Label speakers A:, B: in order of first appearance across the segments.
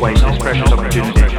A: waste this precious opportunity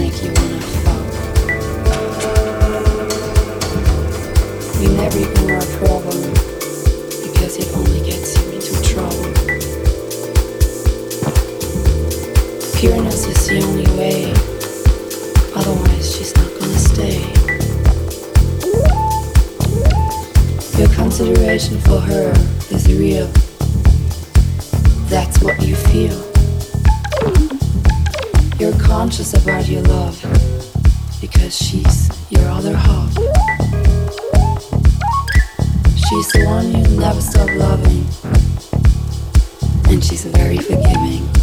B: make you wanna float. You never ignore a problem because it only gets you into trouble. Pureness is the only way, otherwise she's not gonna stay. Your consideration for her is real. That's what you feel. You're conscious of what you love because she's your other half. She's the one you never stop loving, and she's very forgiving.